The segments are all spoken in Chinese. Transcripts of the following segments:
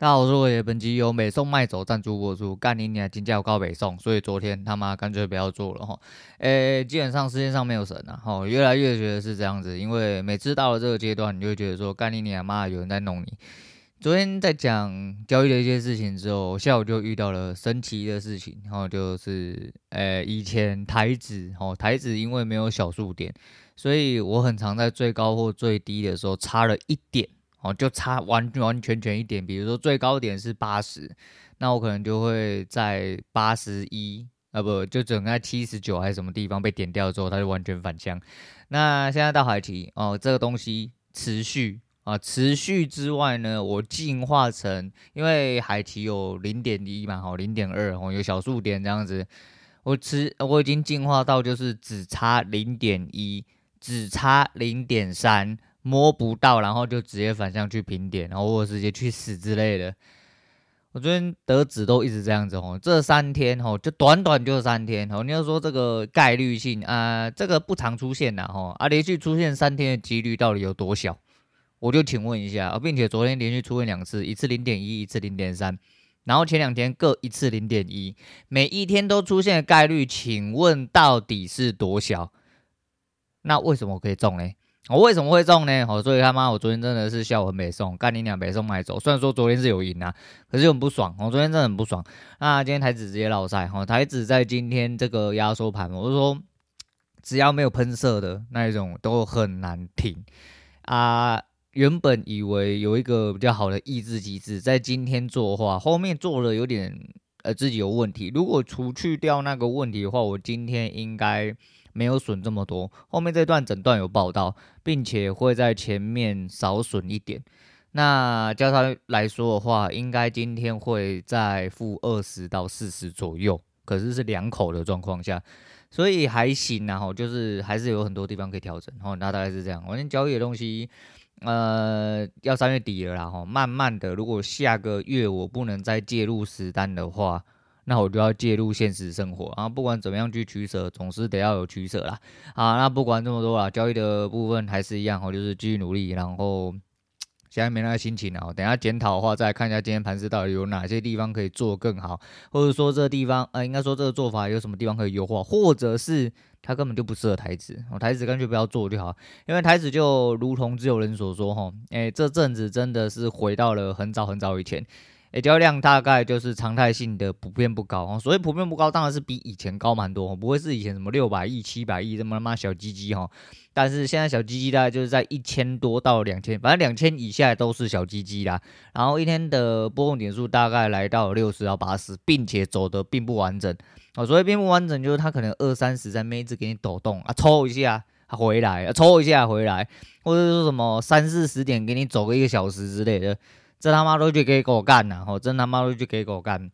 大家好，我是我爷，本期由美送卖走赞助播出。干你娘，金价高北宋，所以昨天他妈干脆不要做了哈。诶、基本上世界上没有神啊，哈，越来越觉得是这样子，因为每次到了这个阶段，你就会觉得说干你娘妈有人在弄你。昨天在讲交易的一些事情之后，下午就遇到了神奇的事情，然后就是诶、以前台子哦，台子因为没有小数点，所以我很常在最高或最低的时候差了一点。哦，就差完完全全一点，比如说最高点是八十，那我可能就会在八十一啊，不就整个在七十九还是什么地方被点掉之后，它就完全反向。那现在到海提哦，这个东西持续啊，持续之外呢，我进化成，因为海提有零点一嘛，哦零点二哦，有小数点这样子，我持我已经进化到就是只差零点一，只差零点三。摸不到，然后就直接反向去平点，然后或者直接去死之类的。我昨天得子都一直这样子哦，这三天哦，就短短就三天哦。你要说这个概率性啊、这个不常出现的哈，啊连续出现三天的几率到底有多小？我就请问一下啊，并且昨天连续出现两次，一次零点一，一次零点三，然后前两天各一次零点一，每一天都出现的概率，请问到底是多小？那为什么我可以中呢？我为什么会中呢？哦，所以他妈，我昨天真的是笑我没送，干你俩没送买走。虽然说昨天是有赢啊，可是很不爽。我昨天真的很不爽。那今天台指直接落赛，哈，台指在今天这个压缩盘，我就说只要没有喷射的那一种都很难停啊。原本以为有一个比较好的抑制机制，在今天做的话，后面做了有点呃自己有问题。如果除去掉那个问题的话，我今天应该。没有损这么多，后面这段整段有报道，并且会在前面少损一点。那交叉来说的话，应该今天会在负二十到四十左右，可是是两口的状况下，所以还行然后就是还是有很多地方可以调整。哦，那大概是这样。我先交易的东西，呃，要三月底了啦。哈，慢慢的，如果下个月我不能再介入实单的话。那我就要介入现实生活啊！不管怎么样去取舍，总是得要有取舍啦。啊，那不管这么多啦，交易的部分还是一样，就是继续努力。然后现在没那个心情啊，等下检讨的话，再看一下今天盘势到底有哪些地方可以做更好，或者说这个地方，呃，应该说这个做法有什么地方可以优化，或者是它根本就不适合台子，我台子干脆不要做就好，因为台子就如同自有人所说，哈，诶，这阵子真的是回到了很早很早以前。诶，交量大概就是常态性的普遍不高哦，所以普遍不高，当然是比以前高蛮多，不会是以前什么六百亿、七百亿这么他妈小鸡鸡哈。但是现在小鸡鸡大概就是在一千多到两千，反正两千以下都是小鸡鸡啦。然后一天的波动点数大概来到六十到八十，并且走的并不完整哦。所以并不完整就是它可能二三十在妹子给你抖动啊，抽一下回来，抽一下回来，或者说什么三四十点给你走个一个小时之类的。这他妈都去给狗干了，吼，真他妈都去给狗干，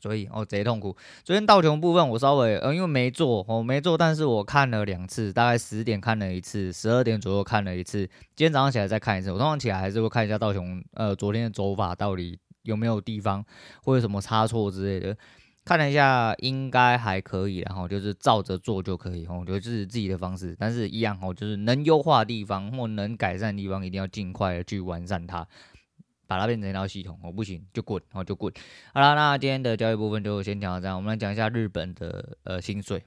所以哦贼痛苦。昨天道琼部分我稍微呃因为没做哦没做，但是我看了两次，大概十点看了一次，十二点左右看了一次，今天早上起来再看一次。我通常起来还是会看一下道琼呃昨天的走法到底有没有地方会有什么差错之类的，看了一下应该还可以，然后就是照着做就可以哦，就是自己的方式，但是一样哦，就是能优化的地方或能改善的地方，一定要尽快的去完善它。把它变成一套系统，我、哦、不行就滚，我就滚。好了，那今天的交易部分就先讲到这样。我们来讲一下日本的呃薪水。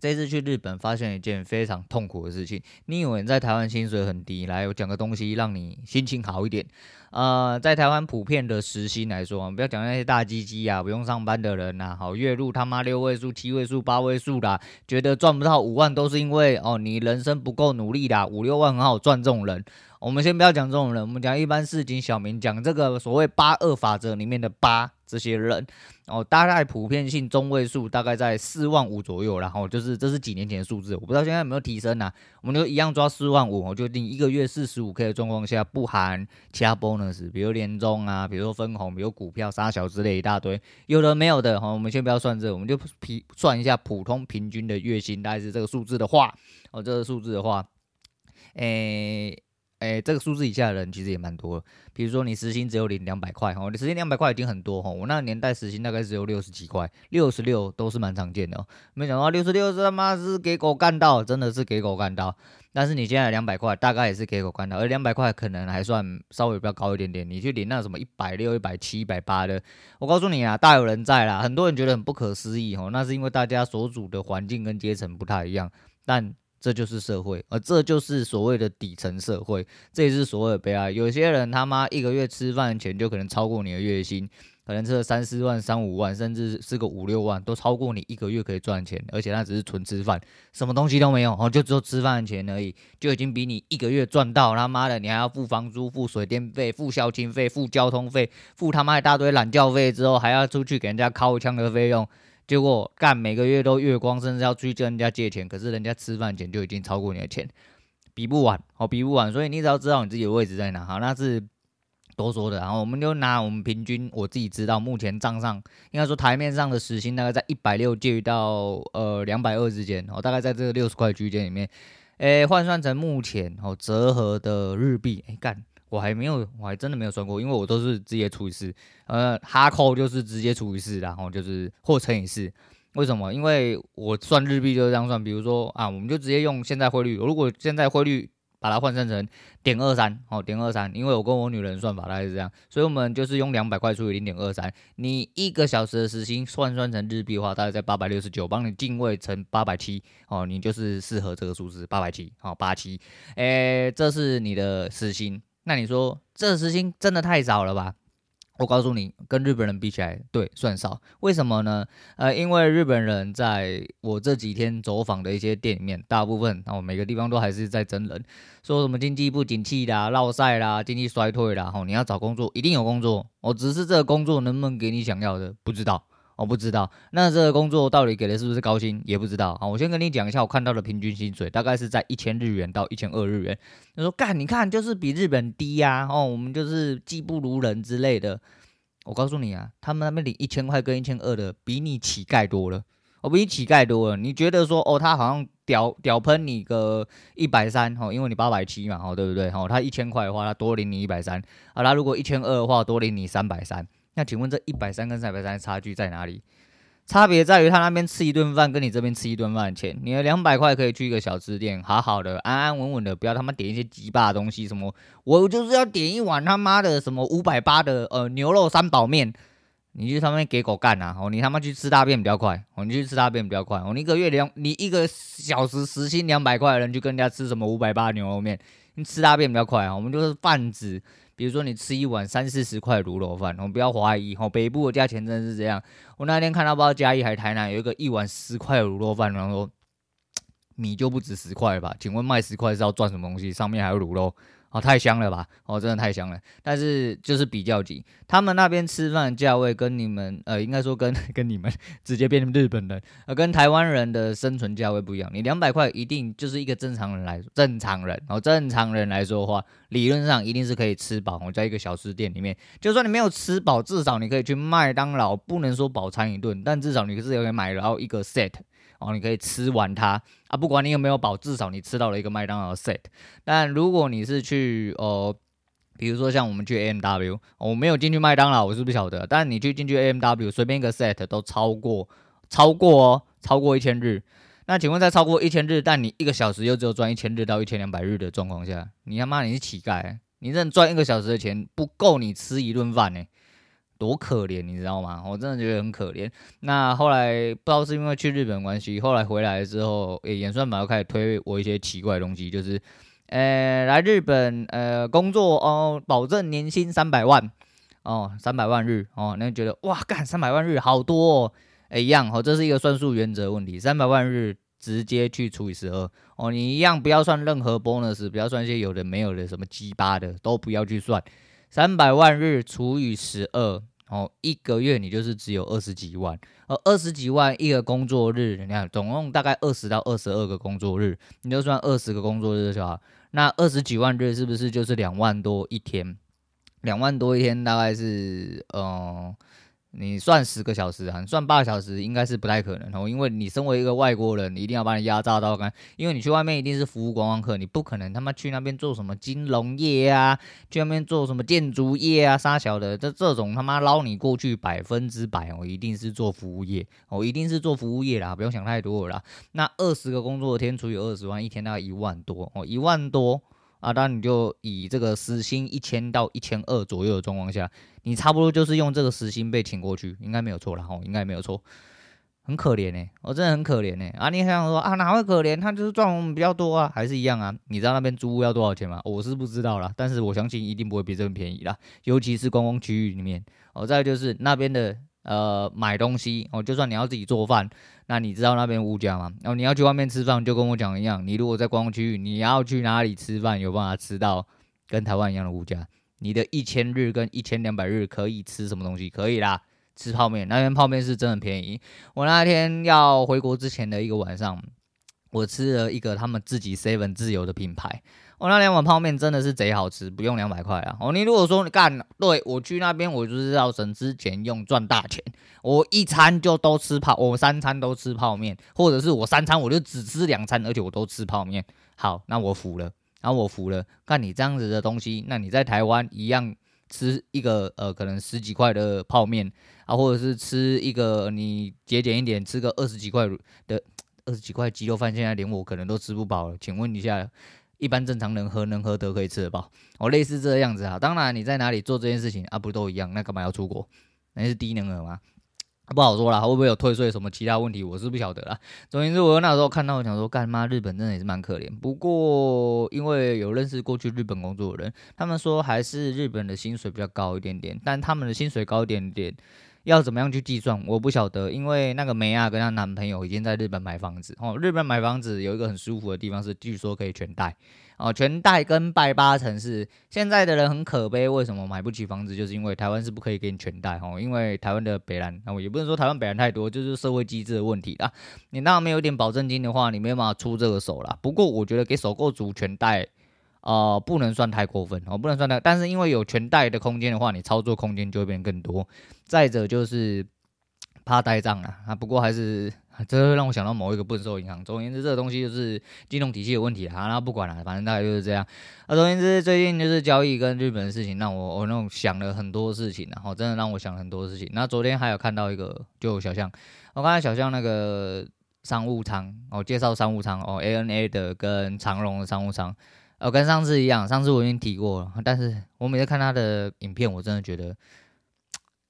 这次去日本发现一件非常痛苦的事情。你以为你在台湾薪水很低，来我讲个东西让你心情好一点。呃，在台湾普遍的时薪来说，不要讲那些大鸡鸡啊，不用上班的人呐、好月入他妈六位数、七位数、八位数啦，觉得赚不到五万都是因为哦你人生不够努力啦，五六万很好赚这种人。我们先不要讲这种人，我们讲一般市井小民，讲这个所谓八二法则里面的八这些人哦，大概普遍性中位数大概在四万五左右，然后就是这是几年前的数字，我不知道现在有没有提升呢？我们就一样抓四万五，我就定一个月四十五 K 的状况下，不含其他 bonus，比如年终啊，比如说分红，比如股票杀小之类一大堆，有的没有的，好，我们先不要算这，我们就平算一下普通平均的月薪大概是这个数字的话，哦，这个数字的话，诶。哎，这个数字以下的人其实也蛮多。比如说你时薪只有领两百块，哦，你时薪两百块已经很多，哈，我那个年代时薪大概只有六十几块，六十六都是蛮常见的，没想到六十六是他妈是给狗干到，真的是给狗干到。但是你现在两百块，大概也是给狗干到，而两百块可能还算稍微比较高一点点。你去领那什么一百六、一百七、一百八的，我告诉你啊，大有人在啦。很多人觉得很不可思议，哦，那是因为大家所处的环境跟阶层不太一样，但。这就是社会，而这就是所谓的底层社会，这也是所谓的悲哀。有些人他妈一个月吃饭钱就可能超过你的月薪，可能吃了三四万、三五万，甚至是个五六万，都超过你一个月可以赚钱。而且那只是纯吃饭，什么东西都没有，哦，就只有吃饭钱而已，就已经比你一个月赚到他妈的，你还要付房租、付水电费、付孝亲费、付交通费、付他妈一大堆懒觉费之后，还要出去给人家尻枪的费用。结果干每个月都月光，甚至要去跟人家借钱，可是人家吃饭钱就已经超过你的钱，比不完，哦，比不完。所以你只要知道你自己的位置在哪，好，那是多说的。然后我们就拿我们平均，我自己知道目前账上应该说台面上的时薪大概在一百六介于到呃两百二之间，哦，大概在这个六十块区间里面，诶，换算成目前哦折合的日币，诶，干。我还没有，我还真的没有算过，因为我都是直接除以四，呃，哈扣就是直接除以四，然后就是或乘以四。为什么？因为我算日币就是这样算，比如说啊，我们就直接用现在汇率，如果现在汇率把它换算成点二三，哦，点二三，因为我跟我女人算法大概是这样，所以我们就是用两百块除以零点二三，你一个小时的时薪换算成日币的话，大概在八百六十九，帮你定位成八百七，哦，你就是适合这个数字八百七，哦，八七，诶，这是你的时薪。那你说这时薪真的太少了吧？我告诉你，跟日本人比起来，对，算少。为什么呢？呃，因为日本人在我这几天走访的一些店里面，大部分哦，每个地方都还是在争人，说什么经济不景气啦、落赛啦、经济衰退啦，吼，你要找工作一定有工作，我只是这个工作能不能给你想要的，不知道。我不知道，那这个工作到底给的是不是高薪，也不知道。好，我先跟你讲一下，我看到的平均薪水大概是在一千日元到一千二日元。他说干，你看就是比日本低呀，哦，我们就是技不如人之类的。我告诉你啊，他们那边领一千块跟一千二的，比你乞丐多了，我比乞丐多了。你觉得说哦，他好像屌屌喷你个一百三，哦，因为你八百七嘛，哦，对不对？哦，他一千块的话，他多领你一百三，啊，他如果一千二的话，多领你三百三。那请问这一百三跟三百三差距在哪里？差别在于他那边吃一顿饭跟你这边吃一顿饭的钱。你的两百块可以去一个小吃店，好好的安安稳稳的，不要他妈点一些鸡巴的东西。什么我就是要点一碗他妈的什么五百八的呃牛肉三宝面，你去上面给狗干啊！哦，你他妈去吃大便比较快，哦，你去吃大便比较快。哦，你一个月两你一个小时时薪两百块的人去跟人家吃什么五百八牛肉面，你吃大便比较快啊！我们就是贩子。比如说你吃一碗三四十块卤肉饭，我们不要怀疑哦，北部的价钱真的是这样。我那天看到不知道嘉义还是台南有一个一碗十块的卤肉饭，然后米就不止十块吧？请问卖十块是要赚什么东西？上面还有卤肉。哦，太香了吧！哦，真的太香了。但是就是比较级，他们那边吃饭价位跟你们，呃，应该说跟跟你们直接变成日本人，呃，跟台湾人的生存价位不一样。你两百块一定就是一个正常人来，正常人哦，正常人来说的话，理论上一定是可以吃饱。我在一个小吃店里面，就算你没有吃饱，至少你可以去麦当劳，不能说饱餐一顿，但至少你是可以买然后一个 set。哦，你可以吃完它啊，不管你有没有饱，至少你吃到了一个麦当劳 set。但如果你是去呃，比如说像我们去 AMW，我没有进去麦当劳，我是不晓得。但你去进去 AMW，随便一个 set 都超过超过哦，超过一千日。那请问在超过一千日，但你一个小时又只有赚一千日到一千两百日的状况下，你他妈你是乞丐，你这赚一个小时的钱不够你吃一顿饭呢？多可怜，你知道吗？我真的觉得很可怜。那后来不知道是因为去日本关系，后来回来之后，诶，演算法又开始推我一些奇怪的东西，就是，呃，来日本呃工作哦，保证年薪三百万哦，三百万日哦，那觉得哇，干三百万日好多哦，诶，一样哦，这是一个算术原则问题，三百万日直接去除以十二哦，你一样不要算任何 bonus，不要算一些有的没有的什么鸡巴的，都不要去算。三百万日除以十二，哦，一个月你就是只有二十几万，而二十几万一个工作日，你看总共大概二十到二十二个工作日，你就算二十个工作日就好，那二十几万日是不是就是两万多一天？两万多一天大概是，嗯、你算十个小时啊，算八个小时应该是不太可能哦，因为你身为一个外国人，你一定要把你压榨到干，因为你去外面一定是服务观光客，你不可能他妈去那边做什么金融业啊，去那边做什么建筑业啊，杀小的，这这种他妈捞你过去百分之百哦，一定是做服务业哦，一定是做服务业啦，不用想太多了啦。那二十个工作天除以二十万，一天大概一万多哦，一万多。啊，当然你就以这个时薪一千到一千二左右的状况下，你差不多就是用这个时薪被请过去，应该没有错了哈，应该没有错，很可怜呢、我、真的很可怜呢、啊，你想说啊，哪会可怜？他就是赚我们比较多啊，还是一样啊？你知道那边租屋要多少钱吗？我是不知道啦，但是我相信一定不会比这边便宜啦，尤其是观光区域里面。哦，再就是那边的。呃，买东西哦，就算你要自己做饭，那你知道那边物价吗？然后你要去外面吃饭，就跟我讲一样，你如果在观光区域，你要去哪里吃饭，有办法吃到跟台湾一样的物价？你的一千日跟一千两百日可以吃什么东西？可以啦，吃泡面，那边泡面是真的便宜。我那天要回国之前的一个晚上，我吃了一个他们自己 seven 自由的品牌。我、那两碗泡面真的是贼好吃，不用两百块啊！哦，你如果说你干，对我去那边，我就是要省吃俭用赚大钱，我一餐就都吃泡，我三餐都吃泡面，或者是我三餐我就只吃两餐，而且我都吃泡面。好，那我服了，然后我服了。看你这样子的东西，那你在台湾一样吃一个呃，可能十几块的泡面啊，或者是吃一个你节俭一点，吃个二十几块的二十几块鸡肉饭，现在连我可能都吃不饱了。请问一下。一般正常人喝能喝得可以吃得饱？哦，类似这个样子啊。当然，你在哪里做这件事情啊，不都一样？那干嘛要出国？那是低能儿吗？不好说啦，会不会有退税什么其他问题？我是不晓得啦。总之，我那时候看到，我想说，干妈日本真的也是蛮可怜。不过，因为有认识过去日本工作的人，他们说还是日本的薪水比较高一点点，但他们的薪水高一点点。要怎么样去计算？我不晓得，因为那个梅亚跟她男朋友已经在日本买房子哦。日本买房子有一个很舒服的地方是，据说可以全贷哦，全贷跟拜八成是现在的人很可悲。为什么买不起房子？就是因为台湾是不可以给你全贷哦，因为台湾的北兰，那我也不能说台湾北兰太多，就是社会机制的问题啦。你那没有点保证金的话，你没办法出这个手啦。不过我觉得给首购族全贷。哦，不能算太过分哦，不能算太，但是因为有全贷的空间的话，你操作空间就会变更多。再者就是怕呆账啊，啊，不过还是这会让我想到某一个不能收银行。总而言之，这个东西就是金融体系的问题啊，那不管了，反正大概就是这样。啊，总而言之，最近就是交易跟日本的事情，让我我那种想了很多事情，然后真的让我想了很多事情。那昨天还有看到一个，就小象，我刚才小象那个商务舱哦，介绍商务舱哦，ANA 的跟长荣的商务舱。呃，跟上次一样，上次我已经提过了，但是我每次看他的影片，我真的觉得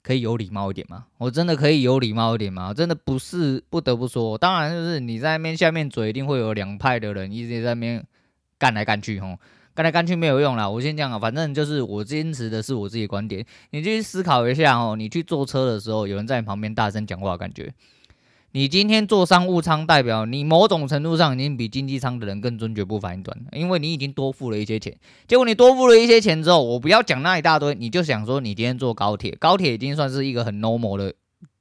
可以有礼貌一点嘛，我真的可以有礼貌一点嘛，真的不是不得不说，当然就是你在那边下面嘴，一定会有两派的人一直在那边干来干去，吼，干来干去没有用啦。我先讲啊，反正就是我坚持的是我自己的观点，你去思考一下哦，你去坐车的时候，有人在你旁边大声讲话，感觉。你今天坐商务舱，代表你某种程度上已经比经济舱的人更尊爵不凡一段，因为你已经多付了一些钱。结果你多付了一些钱之后，我不要讲那一大堆，你就想说你今天坐高铁，高铁已经算是一个很 normal 的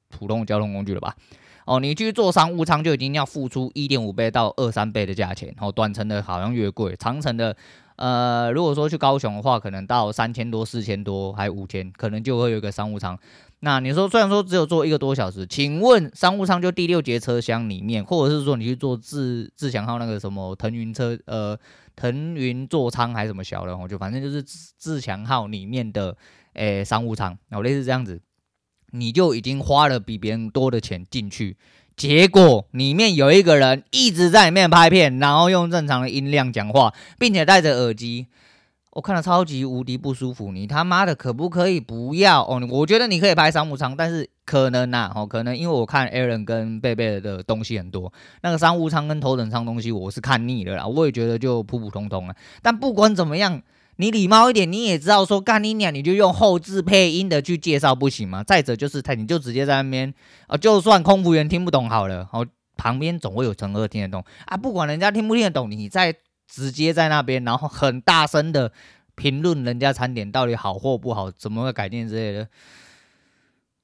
普通交通工具了吧？哦，你去坐商务舱就已经要付出一点五倍到二三倍的价钱。哦，短程的好像越贵，长程的，呃，如果说去高雄的话，可能到三千多、四千多，还五千，可能就会有一个商务舱。那你说，虽然说只有坐一个多小时，请问商务舱就第六节车厢里面，或者是说你去坐自自强号那个什么腾云车，呃，腾云座舱还是什么小的，我就反正就是自强号里面的，诶、商务舱，然后类似这样子，你就已经花了比别人多的钱进去，结果里面有一个人一直在里面拍片，然后用正常的音量讲话，并且戴着耳机。我看了超级无敌不舒服，你他妈的可不可以不要哦？我觉得你可以拍商务舱，但是可能呐，哦，可能因为我看 Aaron 跟贝贝的东西很多，那个商务舱跟头等舱东西我是看腻了啦，我也觉得就普普通通了。但不管怎么样，你礼貌一点，你也知道说干你娘，你就用后置配音的去介绍不行吗？再者就是他，你就直接在那边啊，就算空服员听不懂好了，哦，旁边总会有乘客听得懂啊，不管人家听不听得懂，你在。直接在那边，然后很大声的评论人家餐点到底好或不好，怎么会改进之类的。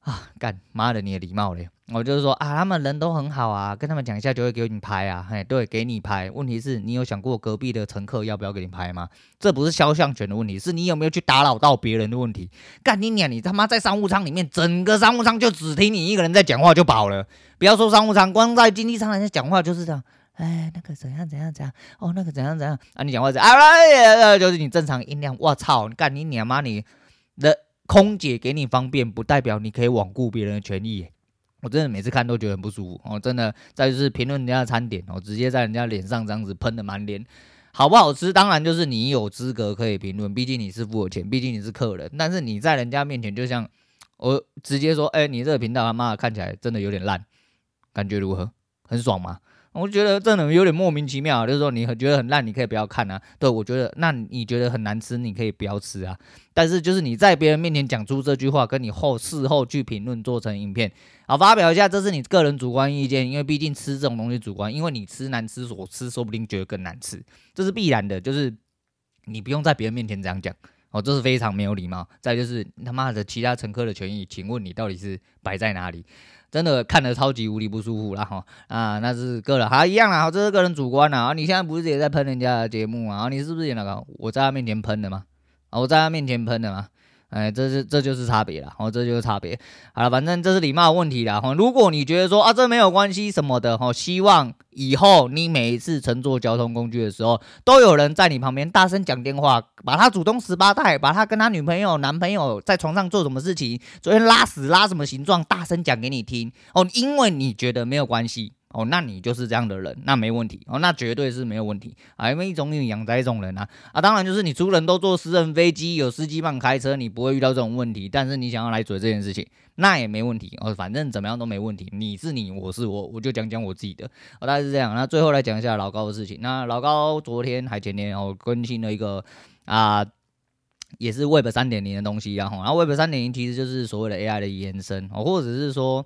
啊，干妈的，你的礼貌嘞！我就是说啊，他们人都很好啊，跟他们讲一下就会给你拍啊，嘿，对，给你拍。问题是你有想过隔壁的乘客要不要给你拍吗？这不是肖像权的问题，是你有没有去打扰到别人的问题。干你娘！你他妈在商务舱里面，整个商务舱就只听你一个人在讲话就饱了。不要说商务舱，光在经济舱人家讲话就是这样。哎，那个怎样怎样怎样？哦，那个怎样怎样？啊，你讲话是啊，就是你正常音量。我操！干你娘妈你的！空姐给你方便，不代表你可以罔顾别人的权益。我真的每次看都觉得很不舒服哦，真的。再就是评论人家的餐点哦，直接在人家脸上这样子喷的满脸，好不好吃？当然就是你有资格可以评论，毕竟你是付我钱，毕竟你是客人。但是你在人家面前，就像我直接说，哎，你这个频道他妈看起来真的有点烂，感觉如何？很爽吗？我觉得真的有点莫名其妙，就是说你很觉得很烂，你可以不要看啊。对，我觉得那你觉得很难吃，你可以不要吃啊。但是就是你在别人面前讲出这句话，跟你后事后去评论做成影片，好发表一下，这是你个人主观意见，因为毕竟吃这种东西主观，因为你吃难吃，我吃说不定觉得更难吃，这是必然的。就是你不用在别人面前这样讲哦，这是非常没有礼貌。再就是他妈的其他乘客的权益，请问你到底是摆在哪里？真的看得超级无敌不舒服了哈啊，那是个人，好一样啦，这是个人主观啦。你现在不是也在喷人家的节目啊？你是不是也那个我在他面前喷的吗？啊我在他面前喷的吗？哎，这是这就是差别了，哦，这就是差别。好了，反正这是礼貌问题啦。哈，如果你觉得说啊，这没有关系什么的，哈，希望以后你每一次乘坐交通工具的时候，都有人在你旁边大声讲电话，把他祖宗十八代，把他跟他女朋友、男朋友在床上做什么事情，昨天拉屎拉什么形状，大声讲给你听。哦，因为你觉得没有关系。哦，那你就是这样的人，那没问题哦，那绝对是没有问题啊，因为一种你养在一种人啊啊，当然就是你出人都坐私人飞机，有司机帮开车，你不会遇到这种问题。但是你想要来嘴这件事情，那也没问题哦，反正怎么样都没问题。你是你，我是我，我就讲讲我自己的，哦，大概是这样。那最后来讲一下老高的事情。那老高昨天还前天哦更新了一个啊，也是 Web 三点零的东西啊，然后 Web 三点零其实就是所谓的 AI 的延伸哦，或者是说。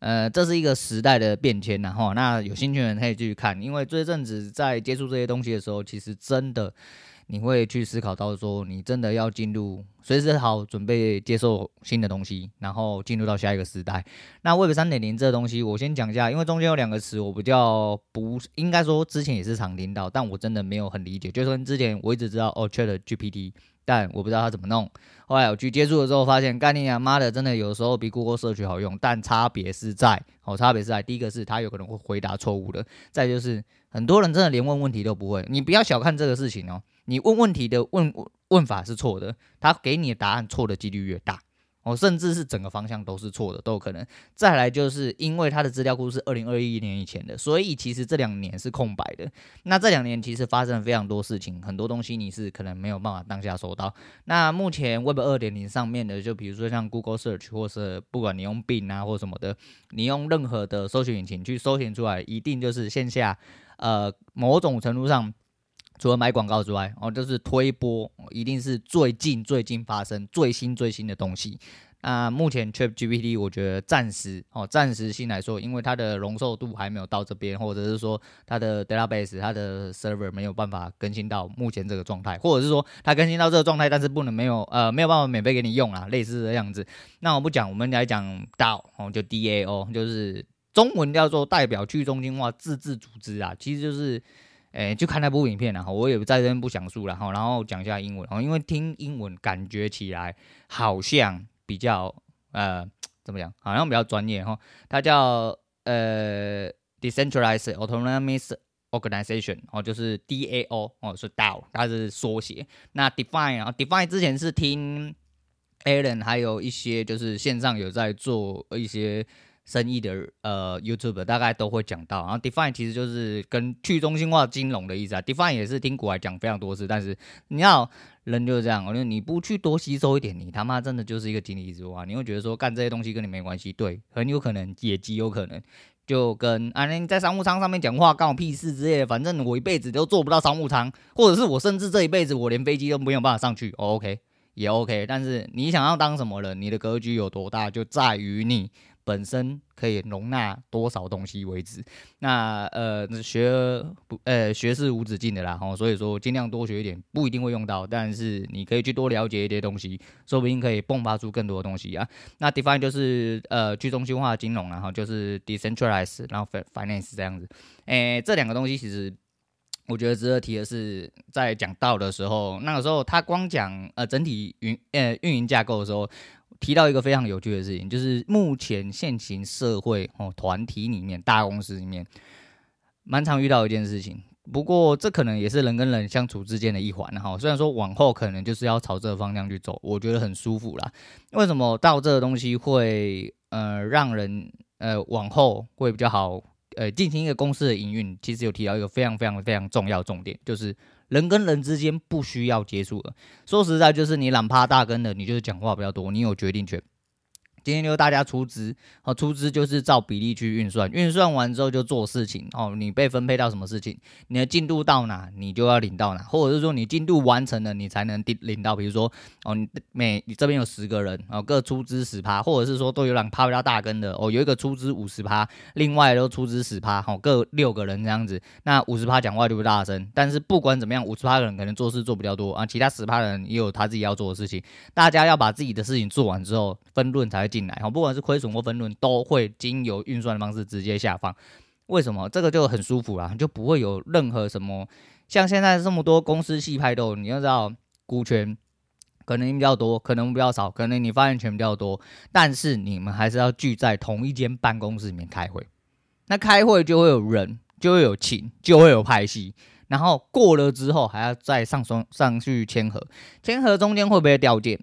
呃，这是一个时代的变迁然后，那有兴趣的人可以继续看，因为这一阵子在接触这些东西的时候，其实真的你会去思考到说，你真的要进入，随时好准备接受新的东西，然后进入到下一个时代。那 Web 三点零这个东西，我先讲一下，因为中间有两个词，我比较不应该说之前也是常听到，但我真的没有很理解，就是说之前我一直知道哦，ChatGPT。但我不知道他怎么弄，后来我去接触的时候，发现概念啊妈的，真的有时候比 Google 搜索好用，但差别是在，哦，差别是在，第一个是他有可能会回答错误的，再就是很多人真的连问问题都不会，你不要小看这个事情哦，你问问题的问问法是错的，他给你的答案错的几率越大。哦，甚至是整个方向都是错的，都有可能。再来就是因为它的资料库是二零二一年以前的，所以其实这两年是空白的。那这两年其实发生了非常多事情，很多东西你是可能没有办法当下收到。那目前 Web 二点零上面的，就比如说像 Google Search，或是不管你用 Bing 啊或什么的，你用任何的搜寻引擎去搜寻出来，一定就是线下，呃，某种程度上。除了买广告之外，哦，就是推波，一定是最近最近发生最新最新的东西。那目前 ChatGPT 我觉得暂时哦，暂时性来说，因为它的容受度还没有到这边，或者是说它的 database 它的 server 没有办法更新到目前这个状态，或者是说它更新到这个状态，但是不能没有呃没有办法免费给你用啊，类似的样子。那我不讲，我们来讲 DAO 哦，就 DAO，就是中文叫做代表去中心化自治组织啊，其实就是。诶，就看那部影片了哈，我也在这边不讲述了哈，然后讲一下英文哦，因为听英文感觉起来好像比较呃怎么讲，好像比较专业哈。它叫呃 Decentralized Autonomous Organization 哦，就是 DAO 哦，是 DAO，它是缩写。那 Define 啊，Define 之前是听 Alan 还有一些就是线上有在做一些。生意的呃，YouTube 大概都会讲到，然后 Define 其实就是跟去中心化金融的意思啊。Define 也是听古来讲非常多次，但是你要人就是这样，我觉得你不去多吸收一点，你他妈真的就是一个井底之蛙。你会觉得说干这些东西跟你没关系，对，很有可能也极有可能就跟啊你在商务舱上面讲话干我屁事之类的，反正我一辈子都坐不到商务舱，或者是我甚至这一辈子我连飞机都没有办法上去，，OK。也 OK，但是你想要当什么人，你的格局有多大，就在于你。本身可以容纳多少东西为止？那呃，学不呃，学是无止境的啦，吼，所以说尽量多学一点，不一定会用到，但是你可以去多了解一些东西，说不定可以迸发出更多的东西啊。那 define 就是呃去中心化金融，然后就是 Decentralized，然后 Finance 这样子。诶、这两个东西其实我觉得值得提的是，在讲到的时候，那个时候他光讲呃整体运呃运营架构的时候。提到一个非常有趣的事情，就是目前现行社会哦团体里面，大公司里面，蛮常遇到一件事情。不过这可能也是人跟人相处之间的一环哈。虽然说往后可能就是要朝这个方向去走，我觉得很舒服啦。为什么到这个东西会呃让人呃往后会比较好呃进行一个公司的营运？其实有提到一个非常非常非常重要的重点，就是。人跟人之间不需要接触了，说实在，就是你懒趴大根的，你就是讲话比较多，你有决定权。今天就大家出资，哦，出资就是照比例去运算，运算完之后就做事情，哦，你被分配到什么事情，你的进度到哪，你就要领到哪，或者是说你进度完成了，你才能领领到，比如说，哦，你每你这边有十个人，哦，各出资十趴，或者是说都有两趴比较大根的，哦，有一个出资五十趴，另外都出资十趴，哦，各六个人这样子，那五十趴讲话就不大声，但是不管怎么样，五十趴的人可能做事做比较多啊，其他十趴的人也有他自己要做的事情，大家要把自己的事情做完之后，分润才进来，哈，不管是亏损或分润，都会经由运算的方式直接下放。为什么？这个就很舒服啦，就不会有任何什么像现在这么多公司系派斗。你要知道，股权可能比较多，可能比较少，可能你发言权比较多，但是你们还是要聚在同一间办公室里面开会。那开会就会有人，就会有情，就会有派系。然后过了之后，还要再上双上去签合，签合中间会不会掉件？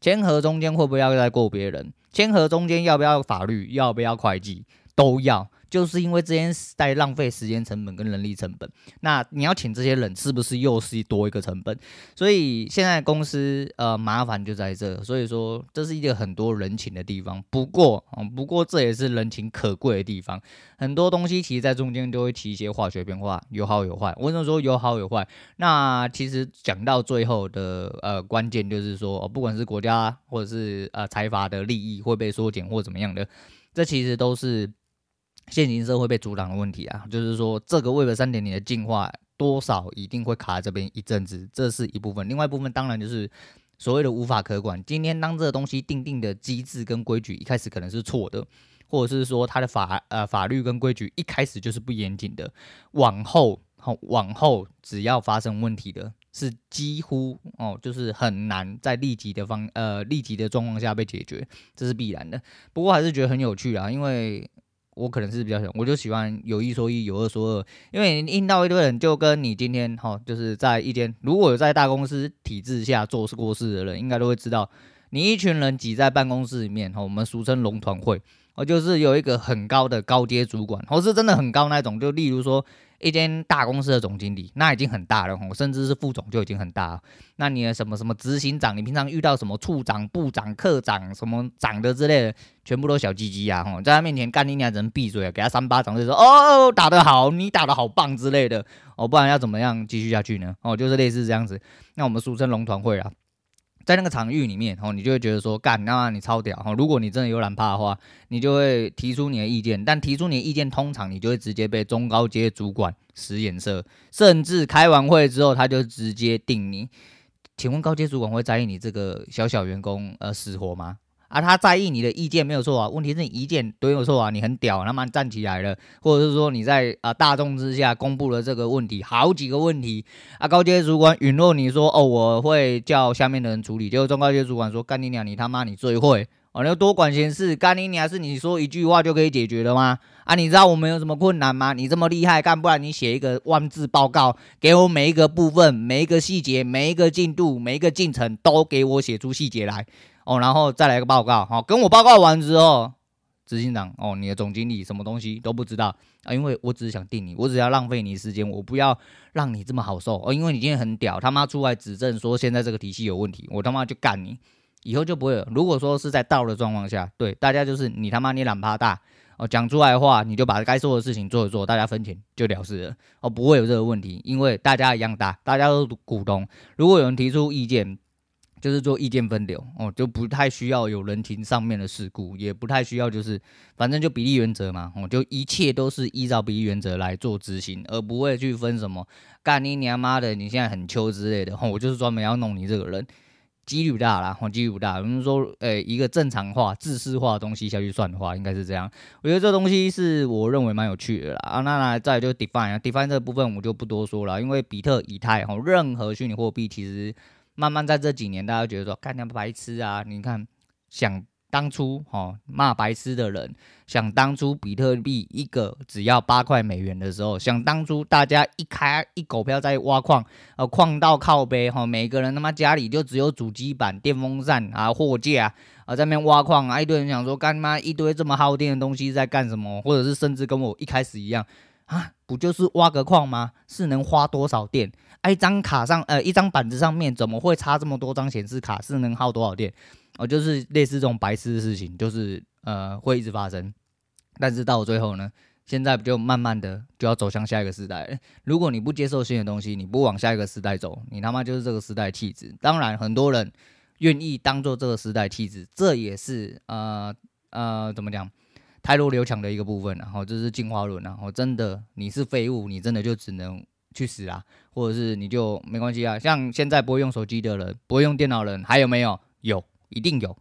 签合中间会不会要再过别人？签合中间要不要法律？要不要会计？都要。就是因为这件事在浪费时间成本跟人力成本，那你要请这些人是不是又是多一个成本？所以现在公司呃麻烦就在这，所以说这是一个很多人情的地方。不过，不过这也是人情可贵的地方。很多东西其实在中间都会提一些化学变化，有好有坏。为什么说有好有坏？那其实讲到最后的呃关键就是说，不管是国家或者是呃财阀的利益会被缩减或怎么样的，这其实都是。现行社会被阻挡的问题啊，就是说这个 Web 三点零的进化多少一定会卡在这边一阵子，这是一部分。另外一部分当然就是所谓的无法可管。今天当这个东西定定的机制跟规矩一开始可能是错的，或者是说它的法呃法律跟规矩一开始就是不严谨的，往后好往后只要发生问题的是几乎哦就是很难在立即的方呃立即的状况下被解决，这是必然的。不过还是觉得很有趣啊，因为。我可能是比较喜欢，我就喜欢有一说一，有二说二，因为你听到一堆人，就跟你今天哈，就是在一间如果有在大公司体制下做事过事的人，应该都会知道，你一群人挤在办公室里面哈，我们俗称龙团会，哦，就是有一个很高的高阶主管，或是真的很高那种，就例如说。一间大公司的总经理，那已经很大了，甚至是副总就已经很大。那你的什么什么执行长，你平常遇到什么处长、部长、科长什么长的之类的，全部都小鸡鸡啊！吼，在他面前干你娘，只能闭嘴，给他三巴掌就说哦，打得好，你打得好棒之类的哦，不然要怎么样继续下去呢？哦，就是类似这样子。那我们俗称龙团会啊。在那个场域里面，哦，你就会觉得说，干，那你超屌，哦，如果你真的有懒趴的话，你就会提出你的意见，但提出你的意见，通常你就会直接被中高阶主管使眼色，甚至开完会之后，他就直接定你。请问高阶主管会在意你这个小小员工呃死活吗？啊，他在意你的意见没有错啊，问题是你意见都有错啊，你很屌，他妈站起来了，或者是说你在啊、大众之下公布了这个问题，好几个问题啊，高阶主管允诺你说哦，我会叫下面的人处理，结果中高阶主管说干你娘，你他妈你最会哦，你要多管闲事，干你娘是你说一句话就可以解决的吗？啊，你知道我们有什么困难吗？你这么厉害，干不然你写一个万字报告，给我每一个部分、每一个细节、每一个进度、每一个进程都给我写出细节来。哦，然后再来一个报告，好，跟我报告完之后，执行长，哦，你的总经理什么东西都不知道啊，因为我只是想定你，我只要浪费你时间，我不要让你这么好受哦，因为你今天很屌，他妈出来指证说现在这个体系有问题，我他妈就干你，以后就不会了。如果说是在道的状况下，对大家就是你他妈你懒趴大哦，讲出来的话，你就把该做的事情做一做，大家分钱就了事了哦，不会有这个问题，因为大家一样大，大家都股东，如果有人提出意见。就是做意见分流哦，就不太需要有人情上面的事故，也不太需要就是反正就比例原则嘛，哦，就一切都是依照比例原则来做执行，而不会去分什么干你娘妈的，你现在很秋之类的，哦，我就是专门要弄你这个人。几率大啦，哦，几率不大。我们说，诶、一个正常化、自私化的东西下去算的话，应该是这样。我觉得这东西是我认为蛮有趣的啦。啊，那来再来就 define，define 这部分我就不多说了，因为比特、以太，哈，任何虚拟货币，其实慢慢在这几年，大家觉得说，干你白痴啊，你看想。当初哦骂白痴的人，想当初比特币一个只要八块美元的时候，想当初大家一开一狗票在挖矿，呃矿到靠背哈，每个人他妈家里就只有主机板、电风扇啊、货架啊，在那边挖矿啊，一堆人想说干妈一堆这么耗电的东西在干什么？或者是甚至跟我一开始一样啊，不就是挖个矿吗？是能花多少电？啊、一张卡上呃一张板子上面怎么会插这么多张显示卡？是能耗多少电？哦，就是类似这种白痴的事情，就是呃会一直发生，但是到最后呢，现在不就慢慢的就要走向下一个时代。如果你不接受新的东西，你不往下一个时代走，你他妈就是这个时代弃子。当然，很多人愿意当做这个时代弃子，这也是呃呃怎么讲，汰弱留强的一个部分。然后这是进化论。然后真的你是废物，你真的就只能去死啊，或者是你就没关系啊。像现在不会用手机的人，不会用电脑人，还有没有？有。一定有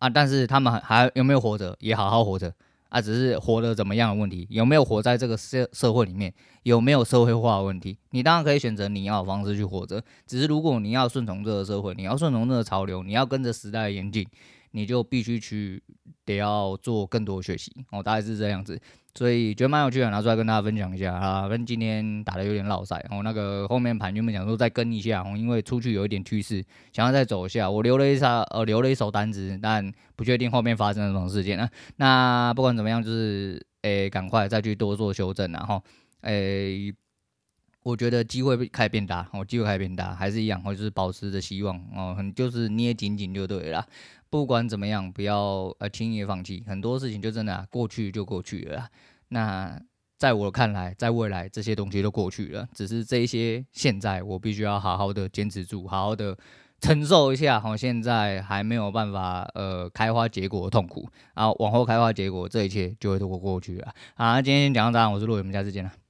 啊，但是他们还有没有活着？也好好活着啊，只是活得怎么样的问题？有没有活在这个社社会里面？有没有社会化的问题？你当然可以选择你要的方式去活着，只是如果你要顺从这个社会，你要顺从这个潮流，你要跟着时代的演进。你就必须去得要做更多学习哦，大概是这样子，所以觉得蛮有趣的，拿出来跟大家分享一下啊。跟今天打的有点落赛哦，那个后面盘原本想说再跟一下哦，因为出去有一点趋势，想要再走一下，我留了一下呃留了一手单子，但不确定后面发生了什么事件啊。那不管怎么样，就是诶赶快再去多做修正然后诶，我觉得机会开始变大哦，机会开始变大，还是一样哦，就是保持着希望哦，很就是捏紧紧就对了。不管怎么样，不要呃轻易放弃。很多事情就真的、啊、过去就过去了。那在我看来，在未来这些东西都过去了，只是这一些现在我必须要好好的坚持住，好好的承受一下。好，现在还没有办法呃开花结果的痛苦，然后往后开花结果，这一切就会都过过去了。好，今天讲到这，我是陆伟，我们下次见了。